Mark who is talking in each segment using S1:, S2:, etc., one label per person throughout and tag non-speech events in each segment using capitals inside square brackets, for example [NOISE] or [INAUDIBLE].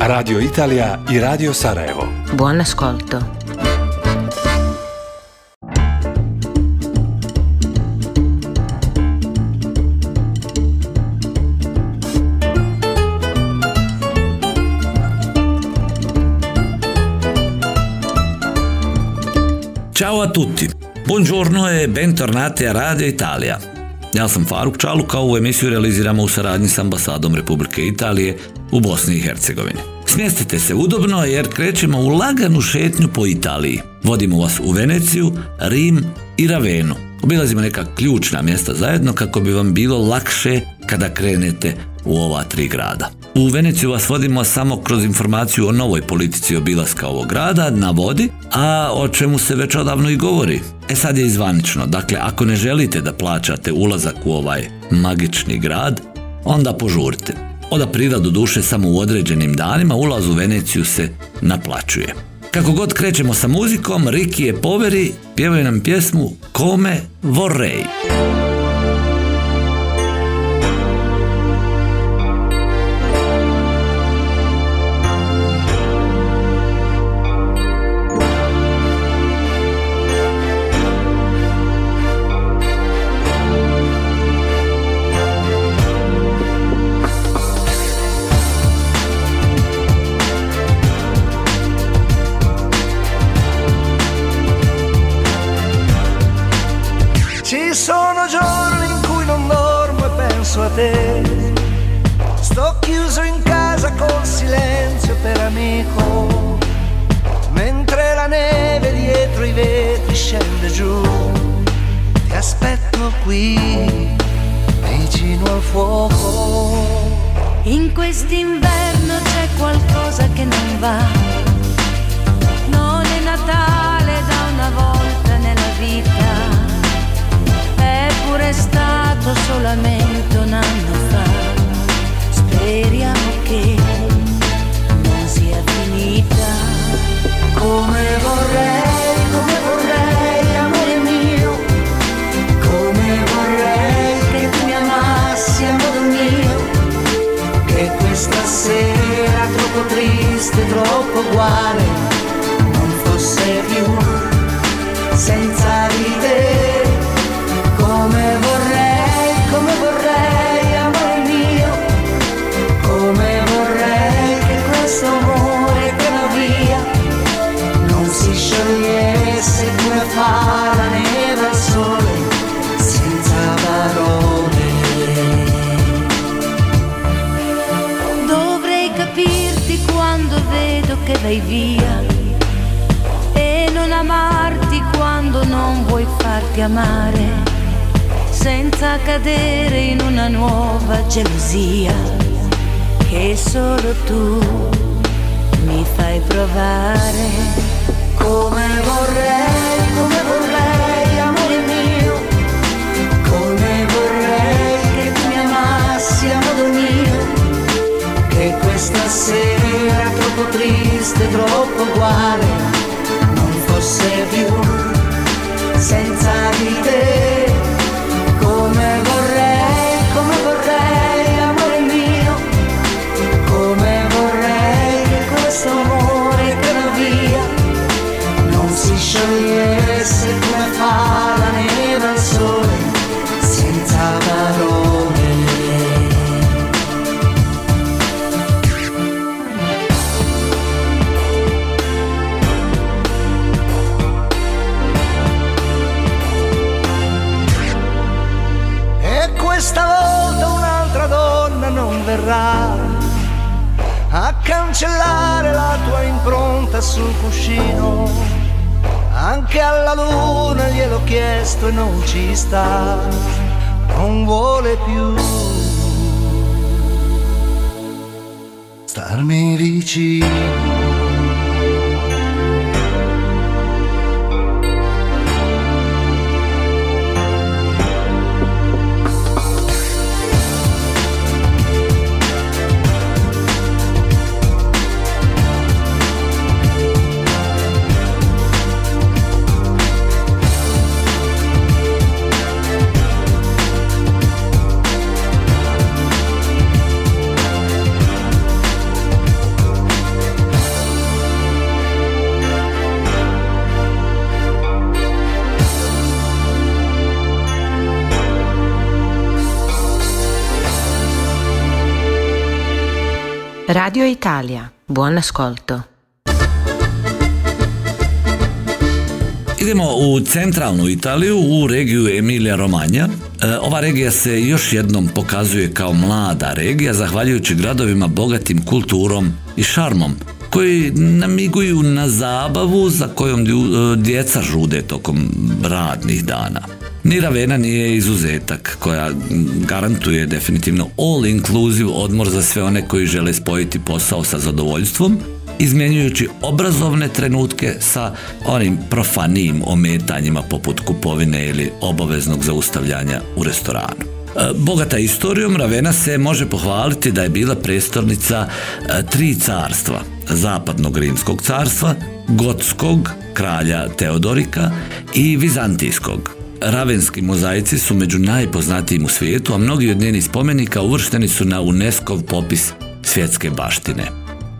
S1: Radio Italija i Radio Sarajevo.
S2: Buon ascolto.
S3: Ćao a tutti, buongiorno e bentornati a Radio Italia. Ja sam Faruk Čaluka, ovu emisiju realiziramo u saradnji s ambasadom Republike Italije u Bosni i Hercegovini. Smjestite se udobno jer krećemo u laganu šetnju po Italiji. Vodimo vas u Veneciju, Rim i Ravenu. Obilazimo neka ključna mjesta zajedno kako bi vam bilo lakše kada krenete u ova tri grada. U Veneciju vas vodimo samo kroz informaciju o novoj politici obilaska ovog grada na vodi, a o čemu se već odavno i govori. E sad je izvanično, dakle ako ne želite da plaćate ulazak u ovaj magični grad, onda požurite. Od aprila do duše samo u određenim danima ulaz u Veneciju se naplaćuje. Kako god krećemo sa muzikom, Riki je poveri, pjevaju nam pjesmu Come vorrei.
S4: Penso a te. Sto chiuso in casa col silenzio per amico. Mentre la neve dietro i vetri scende giù. Ti aspetto qui, vicino al fuoco.
S5: In quest'inverno c'è qualcosa che non va. Non è Natale stato solamente un anno fa. Speriamo che non sia finita.
S4: Come vorrei, come vorrei, amore mio. Come vorrei che tu mi amassi a modo mio. Che questa sera troppo triste, troppo uguale, non fosse più senza te. Come vorrei, come vorrei, amore mio. Come vorrei che questo amore che va via non si sciogliesse come fa la neve al sole senza parole.
S5: Dovrei capirti quando vedo che vai via e non amarti quando non vuoi farti amare, senza cadere in una nuova gelosia che solo tu mi fai provare.
S4: Come vorrei, come vorrei, amore mio, come vorrei che tu mi amassi a modo mio, che questa sera troppo triste, troppo uguale, non fosse più cancellare la tua impronta sul cuscino. Anche alla luna gliel'ho chiesto e non ci sta, non vuole più.
S6: starmi vicino.
S2: Radio Italia, buon ascolto.
S3: Idemo u centralnu Italiju, u regiju Emilija Romanja. E, ova regija se još jednom pokazuje kao mlada regija, zahvaljujući gradovima bogatim kulturom i šarmom, koji namiguju na zabavu za kojom e, djeca žude tokom radnih dana. Ni Ravena nije izuzetak koja garantuje definitivno all inclusive odmor za sve one koji žele spojiti posao sa zadovoljstvom izmjenjujući obrazovne trenutke sa onim profanijim ometanjima poput kupovine ili obaveznog zaustavljanja u restoranu. E, bogata istorijom, Ravena se može pohvaliti da je bila prestolnica e, tri carstva, zapadnog rimskog carstva, gotskog, kralja Teodorika i vizantijskog, Ravenski mozaici su među najpoznatijim u svijetu, a mnogi od njenih spomenika uvršteni su na UNESCO popis svjetske baštine.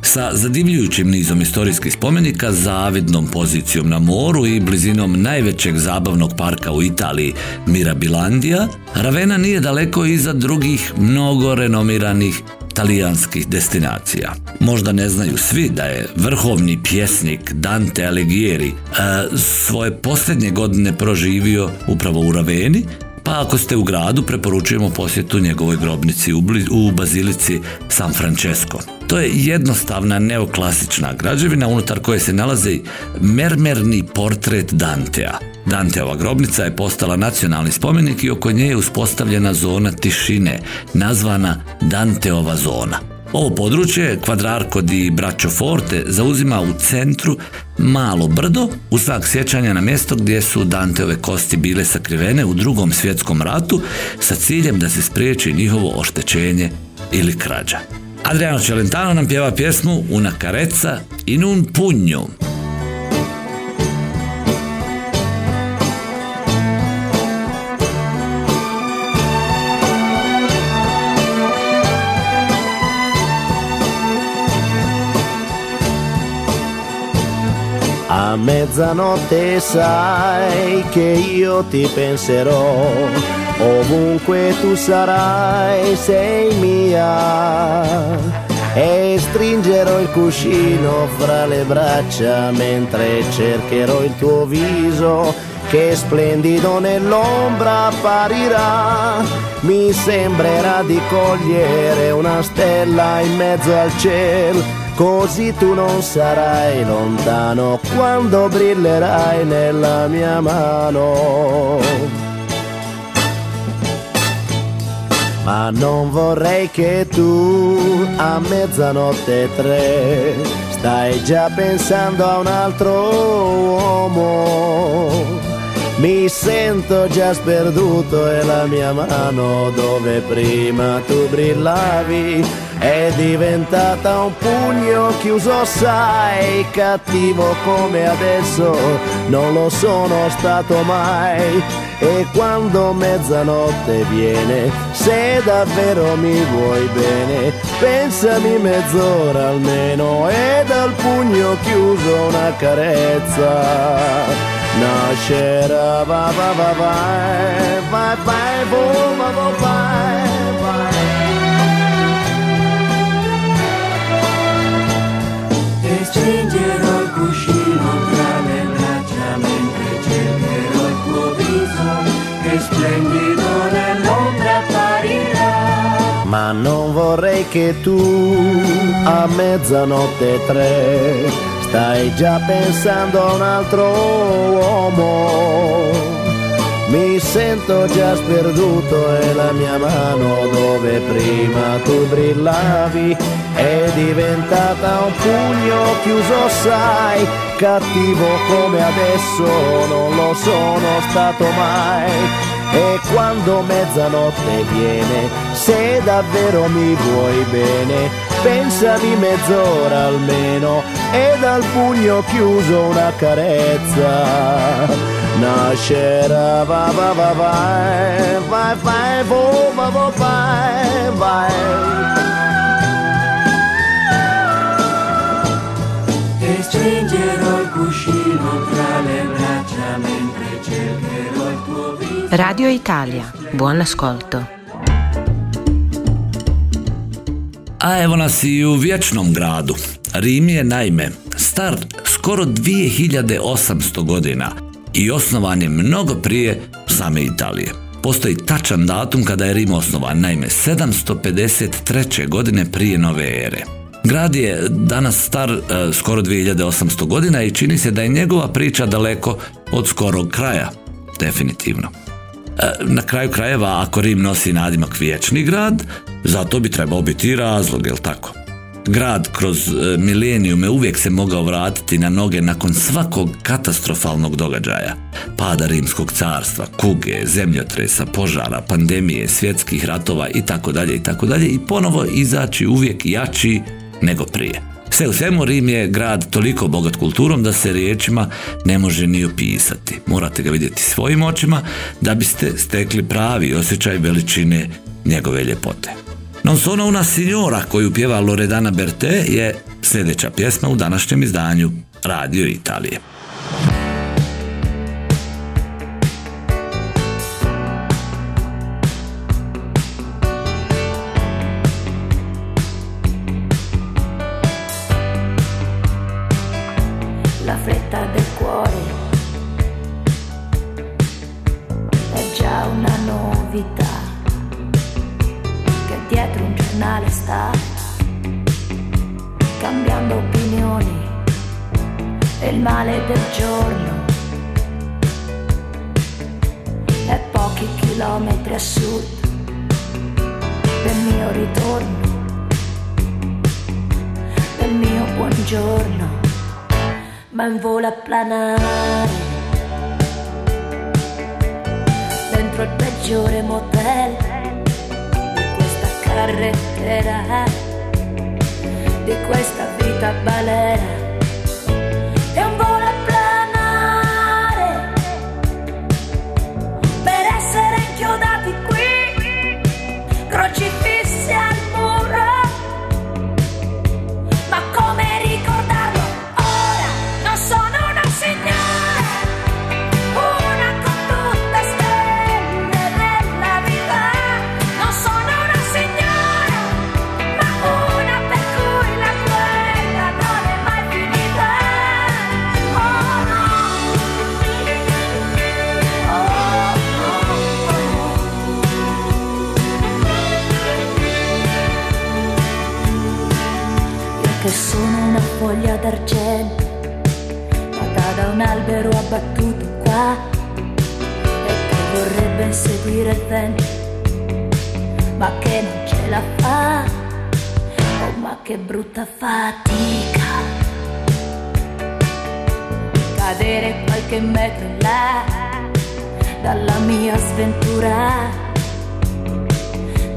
S3: Sa zadivljujućim nizom istorijskih spomenika, zavidnom pozicijom na moru i blizinom najvećeg zabavnog parka u Italiji, Mirabilandija, Ravena nije daleko iza drugih mnogo renomiranih talijanskih destinacija. Možda ne znaju svi da je vrhovni pjesnik Dante Alighieri e, svoje posljednje godine proživio upravo u Raveni, pa ako ste u gradu preporučujemo posjetu njegovoj grobnici u, u bazilici San Francesco. To je jednostavna neoklasična građevina unutar koje se nalazi mermerni portret Dantea. Danteova grobnica je postala nacionalni spomenik i oko nje je uspostavljena zona tišine, nazvana Danteova zona. Ovo područje, Quadrarco di Braccio Forte, zauzima u centru malo brdo u svak sjećanja na mjesto gdje su Danteove kosti bile sakrivene u drugom svjetskom ratu sa ciljem da se spriječi njihovo oštećenje ili krađa. Adriano Celentano nam pjeva pjesmu Una carezza in un pugno.
S6: A mezzanotte sai che io ti penserò, ovunque tu sarai sei mia. E stringerò il cuscino fra le braccia mentre cercherò il tuo viso che splendido nell'ombra apparirà. Mi sembrerà di cogliere una stella in mezzo al cielo così tu non sarai lontano quando brillerai nella mia mano. Ma non vorrei che tu a mezzanotte tre stai già pensando a un altro uomo. Mi sento già sperduto e la mia mano dove prima tu brillavi è diventata un pugno chiuso, sai, cattivo come adesso, non lo sono stato mai. E quando mezzanotte viene, se davvero mi vuoi bene, pensami mezz'ora almeno e dal pugno chiuso una carezza. Nascerà va va va vai, vai vai, vai, vai, vai, vai, vai.
S7: stringerò il cuscino tra le braccia mentre cercherò il tuo viso che splendido nell'ombra apparirà.
S6: Ma non vorrei che tu a mezzanotte tre stai già pensando a un altro uomo Mi sento già sperduto e la mia mano dove prima tu brillavi è diventata un pugno chiuso, sai, cattivo come adesso non lo sono stato mai. E quando mezzanotte viene, se davvero mi vuoi bene, pensami mezz'ora almeno e dal pugno chiuso una carezza. Nascerà va va va vai, vai vai vo va va vai, vai.
S7: E stringerò il cuscino tra le braccia mentre cercherò il tuo viso.
S2: Radio Italia, buon ascolto.
S3: A evo nas i u vječnom gradu. Rim je naime star skoro 2800 godina i osnovan je mnogo prije same Italije. Postoji tačan datum kada je Rim osnovan, naime 753. godine prije nove ere. Grad je danas star e, skoro 2800 godina i čini se da je njegova priča daleko od skorog kraja, definitivno. E, Na kraju krajeva, ako Rim nosi nadimak vječni grad, zato bi trebao biti i razlog, jel tako? Grad kroz e, milenijume uvijek se mogao vratiti na noge nakon svakog katastrofalnog događaja. Pada rimskog carstva, kuge, zemljotresa, požara, pandemije, svjetskih ratova i tako dalje i tako dalje i ponovo izaći uvijek jači nego prije. Sve u svemu Rim je grad toliko bogat kulturom da se riječima ne može ni opisati. Morate ga vidjeti svojim očima da biste stekli pravi osjećaj veličine njegove ljepote. Non sono una signora koju pjeva Loredana Berté je sljedeća pjesma u današnjem izdanju Radio Italije.
S8: Ritorno del mio buongiorno ma in volo a planare dentro il peggiore motel di questa carrettera di questa vita balera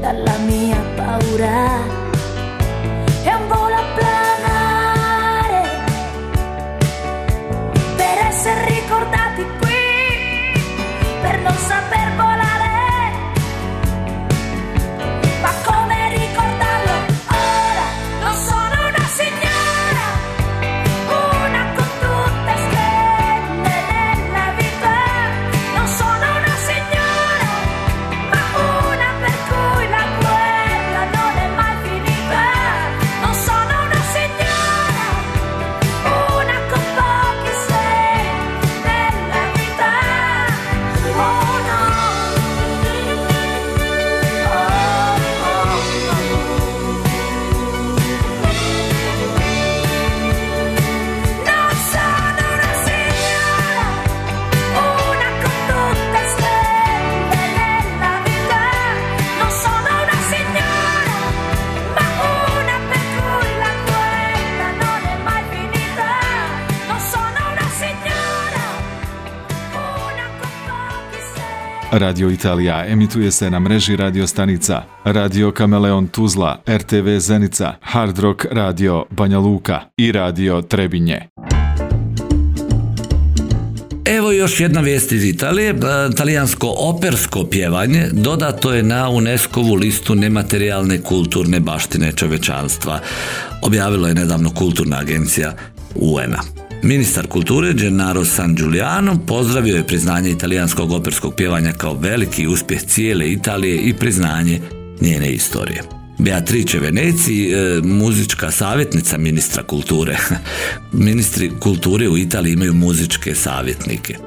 S8: dalla mia paura
S9: Radio Italija emituje se na mreži radio stanica Radio Kameleon Tuzla, RTV Zenica, Hard Rock Radio Banja Luka i Radio Trebinje.
S3: Evo još jedna vijest iz Italije. E, Talijansko opersko pjevanje dodato je na UNESCO-vu listu nematerijalne kulturne baštine čovečanstva. Objavilo je nedavno kulturna agencija UN-a. Ministar kulture Gennaro San Giuliano pozdravio je priznanje italijanskog operskog pjevanja kao veliki uspjeh cijele Italije i priznanje njene istorije. Beatrice Veneci, e, muzička savjetnica ministra kulture. [LAUGHS] Ministri kulture u Italiji imaju muzičke savjetnike. E,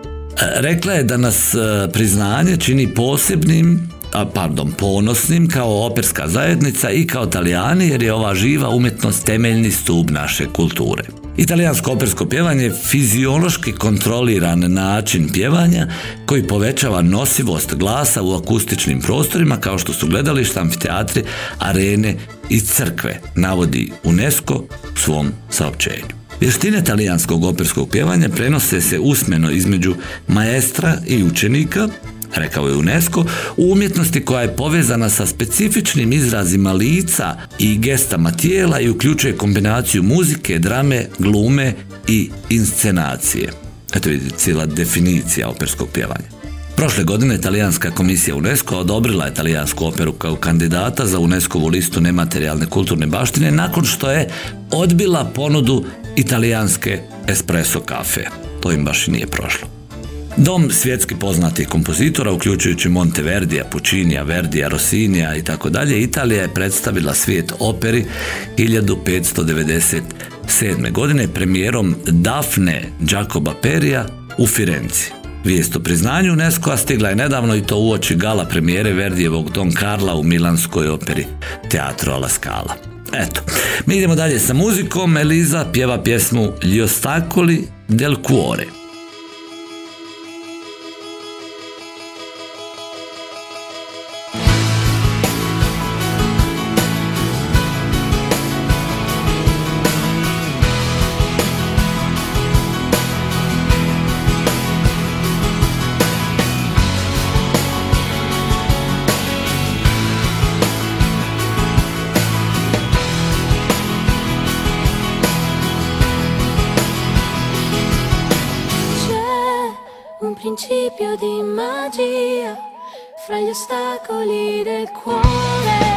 S3: Rekla je da nas e, priznanje čini posebnim, pardon, ponosnim kao operska zajednica i kao Talijani jer je ova živa umjetnost temeljni stup naše kulture. Italijansko opersko pjevanje je fiziološki kontroliran način pjevanja koji povećava nosivost glasa u akustičnim prostorima kao što su gledališta, amfiteatri, arene i crkve, navodi UNESCO u svom saopćenju. Vještine talijanskog operskog pjevanja prenose se usmeno između maestra i učenika, rekao je UNESCO, u umjetnosti koja je povezana sa specifičnim izrazima lica i gestama tijela i uključuje kombinaciju muzike, drame, glume i inscenacije. Eto vidite, cijela definicija operskog pjevanja. Prošle godine Talijanska komisija UNESCO odobrila je talijansku operu kao kandidata za UNESCO-vu listu nematerijalne kulturne baštine nakon što je odbila ponudu italijanske espresso kafe. To im baš i nije prošlo. Dom svjetski poznatih kompozitora, uključujući Monteverdija, Puccinija, Verdija, Rossinija i tako dalje, Italija je predstavila svijet operi 1597. godine premijerom Dafne Giacoba Perija u Firenci. Vijest o priznanju UNESCO-a stigla je nedavno i to uoči gala premijere Verdijevog Don Carla u milanskoj operi Teatro alla Scala. Eto, mi idemo dalje sa muzikom. Eliza pjeva pjesmu Gli ostacoli del cuore.
S10: Ostacoli del cuore.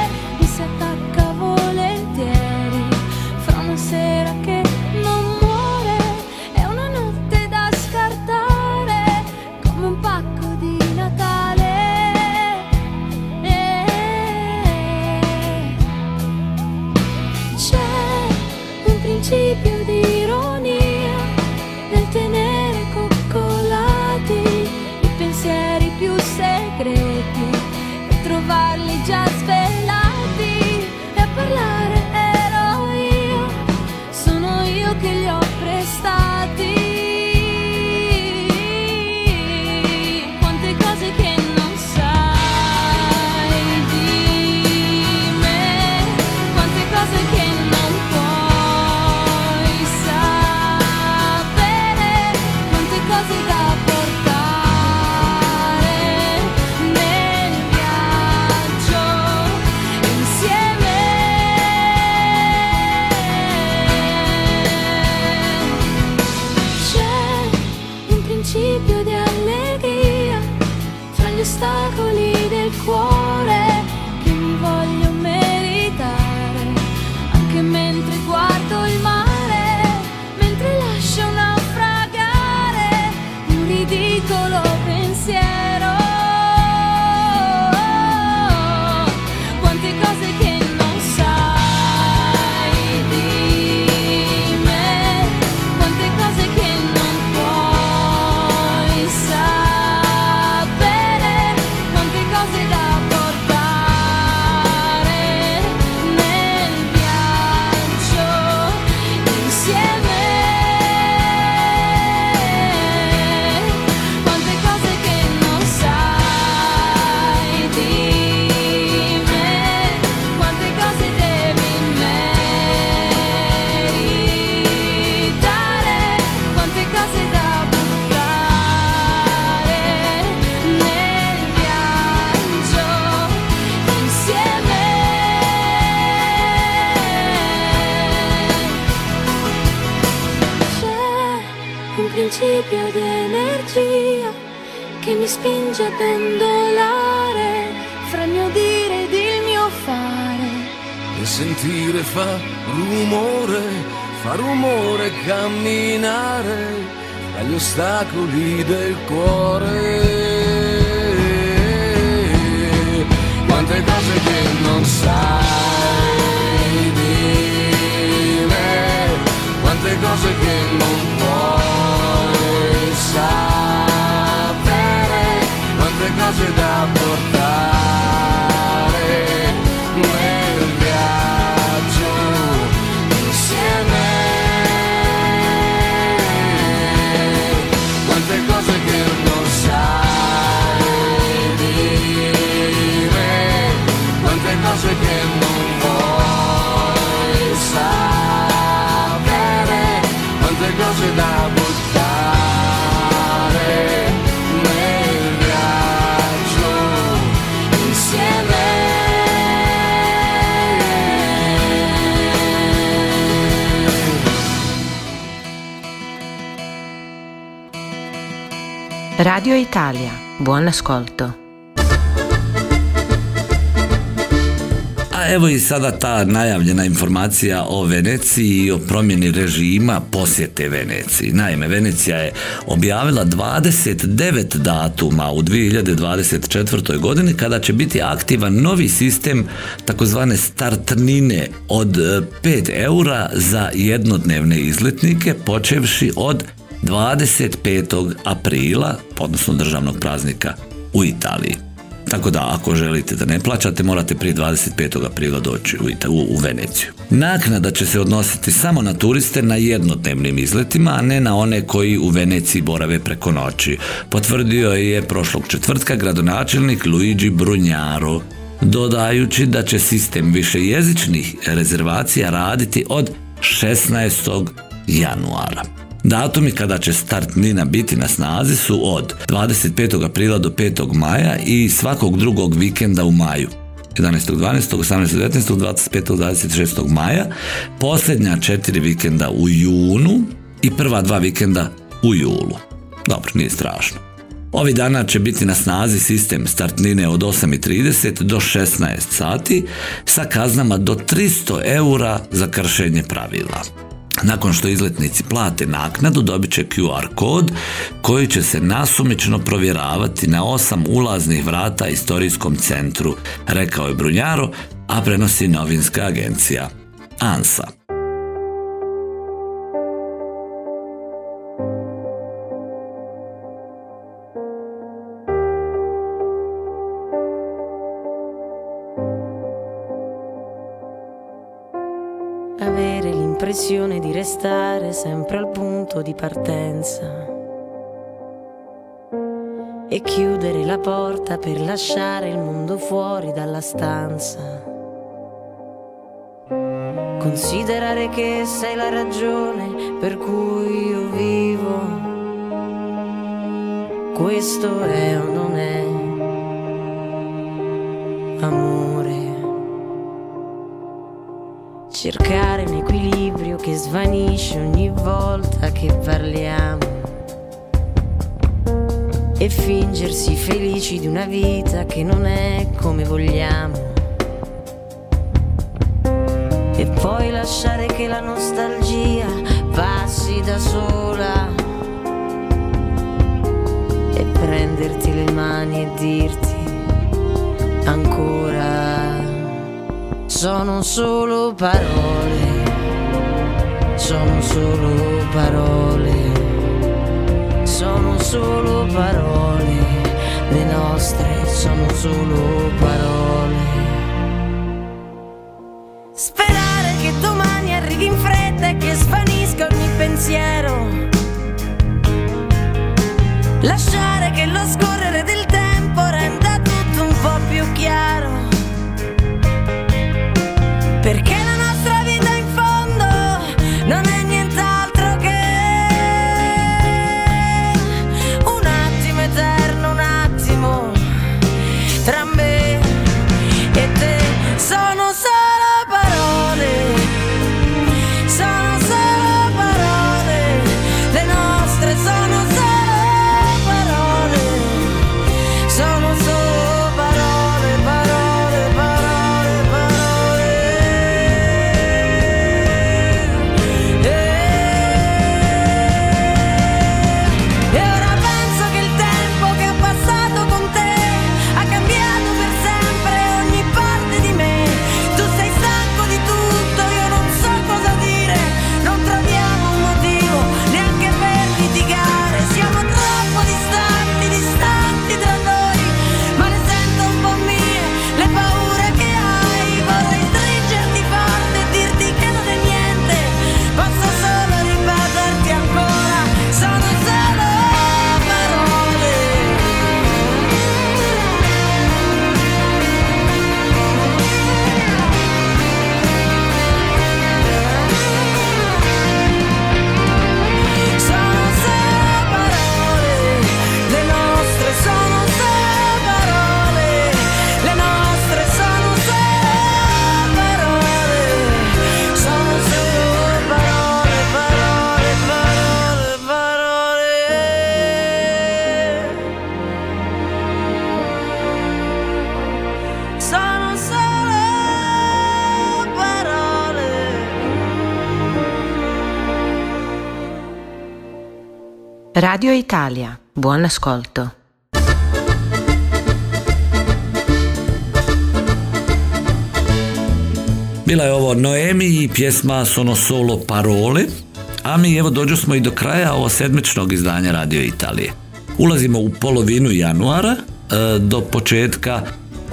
S8: Spinge a pendolare fra il mio dire ed il mio fare.
S11: E sentire fa rumore, fa rumore camminare tra gli ostacoli del cuore. Quante cose che non sai dire, quante cose che non puoi sapere, quante cose da portare nel viaggio insieme. Quante cose che non sai dire, quante cose che non vuoi sapere,
S2: Radio Italia, buon ascolto.
S3: A evo i sada ta najavljena informacija o Veneciji i o promjeni režima posjete Veneciji. Naime, Venecija je objavila 29 datuma u 2024. godini kada će biti aktivan novi sistem takozvane startnine od 5 eura za jednodnevne izletnike počevši od 25. aprila, odnosno državnog praznika u Italiji. Tako da ako želite da ne plaćate morate prije 25. aprila doći u, u Veneciju. Naknada će se odnositi samo na turiste na jednodnevnim izletima, a ne na one koji u Veneciji borave preko noći. Potvrdio je prošlog četvrtka gradonačelnik Luigi Brunjaro, dodajući da će sistem višejezičnih rezervacija raditi od 16. januara. Datumi kada će start Nina biti na snazi su od 25. aprila do 5. maja i svakog drugog vikenda u maju. 11. 12. 18. 19. 25. 26. maja, posljednja četiri vikenda u junu i prva dva vikenda u julu. Dobro, nije strašno. Ovi dana će biti na snazi sistem startnine od 8.30 do 16 sati sa kaznama do 300 eura za kršenje pravila. Nakon što izletnici plate naknadu, dobit će QR kod koji će se nasumično provjeravati na osam ulaznih vrata istorijskom centru, rekao je Brunjaro, a prenosi novinska agencija ANSA.
S5: L'impressione di restare sempre al punto di partenza e chiudere la porta per lasciare il mondo fuori dalla stanza. Considerare che sei la ragione per cui io vivo. Questo è o non è amore. Cercare un equilibrio che svanisce ogni volta che parliamo. E fingersi felici di una vita che non è come vogliamo. E poi lasciare che la nostalgia passi da sola. E prenderti le mani e dirti ancora. Sono solo parole, sono solo parole, sono solo parole, le nostre sono solo parole. Sperare che domani arrivi in fretta e che svanisca ogni pensiero. Lasciare che lo scorrere del
S2: Radio Italia, buon ascolto.
S3: Bila je ovo Noemi i pjesma Sono solo parole, a mi evo dođu smo i do kraja ovo sedmičnog izdanja Radio Italije. Ulazimo u polovinu januara, e, do početka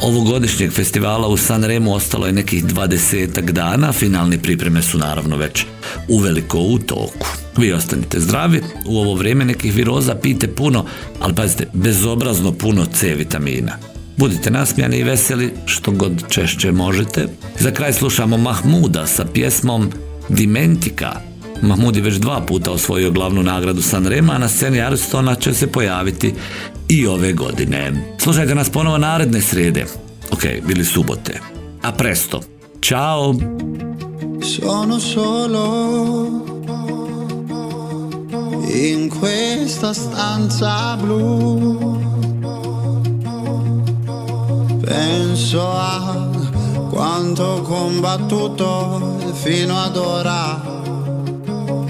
S3: ovogodišnjeg festivala u Sanremu ostalo je nekih dvadesetak dana, finalne pripreme su naravno već uveliko u toku. Vi ostanite zdravi, u ovo vrijeme nekih viroza pijte puno, ali pazite, bezobrazno puno C vitamina. Budite nasmijani i veseli što god češće možete. Za kraj slušamo Mahmuda sa pjesmom Dimentika. Mahmud je već dva puta osvojio glavnu nagradu Sanrema, a na sceni Aristona će se pojaviti i ove godine. Slušajte nas ponovo naredne srede. Ok, bili subote. A presto. Ćao!
S12: Sono solo in questa stanza blu. Penso a quanto ho combattuto fino ad ora,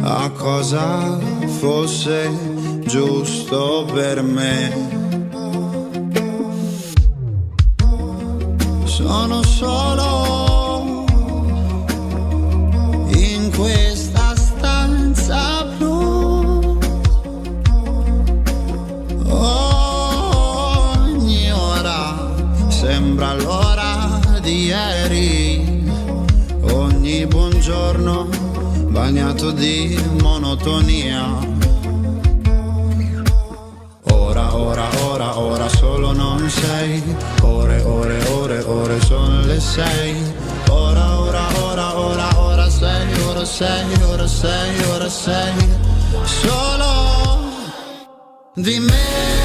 S12: a cosa fosse giusto per me. Sono solo in questa stanza blu. Ogni ora sembra l'ora di ieri. Ogni buongiorno bagnato di monotonia. Sei. Ore, ore, ore, ore sono le sei. Ora, ora, ora, ora, ora sei, ora sei, ora sei, ora sei. Solo dimentica, dimentica,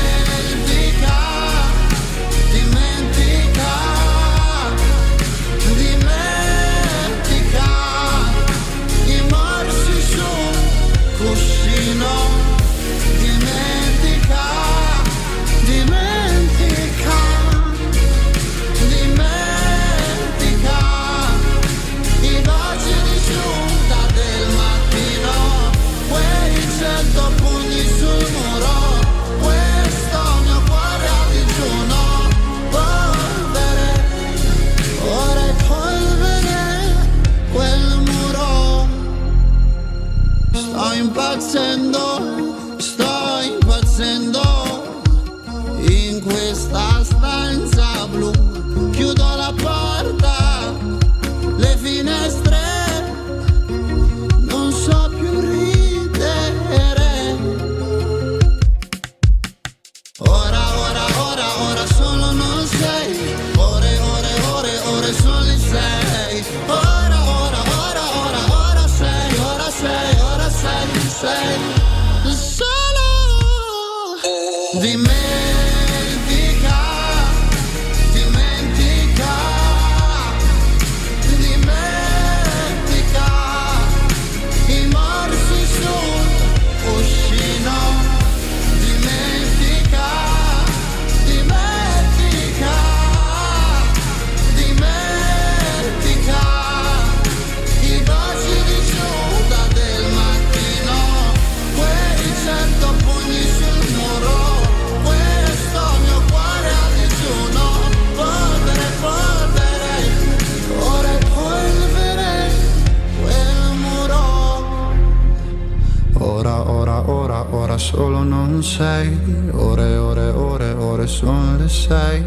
S12: sei. Ore, ore, ore, ore sono le sei.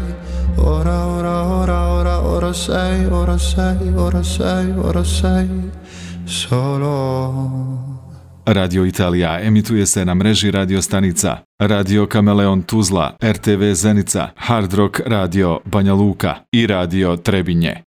S12: Ora, ora, ora, ora, ora sei, ora sei, ora sei, ora sei. Solo.
S9: Radio Italija emituje se na mreži radio stanica Radio Kameleon Tuzla, RTV Zenica, Hard Rock Radio Banja Luka i Radio Trebinje.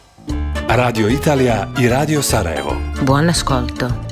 S1: Radio Italija i Radio Sarajevo.
S2: Buon ascolto.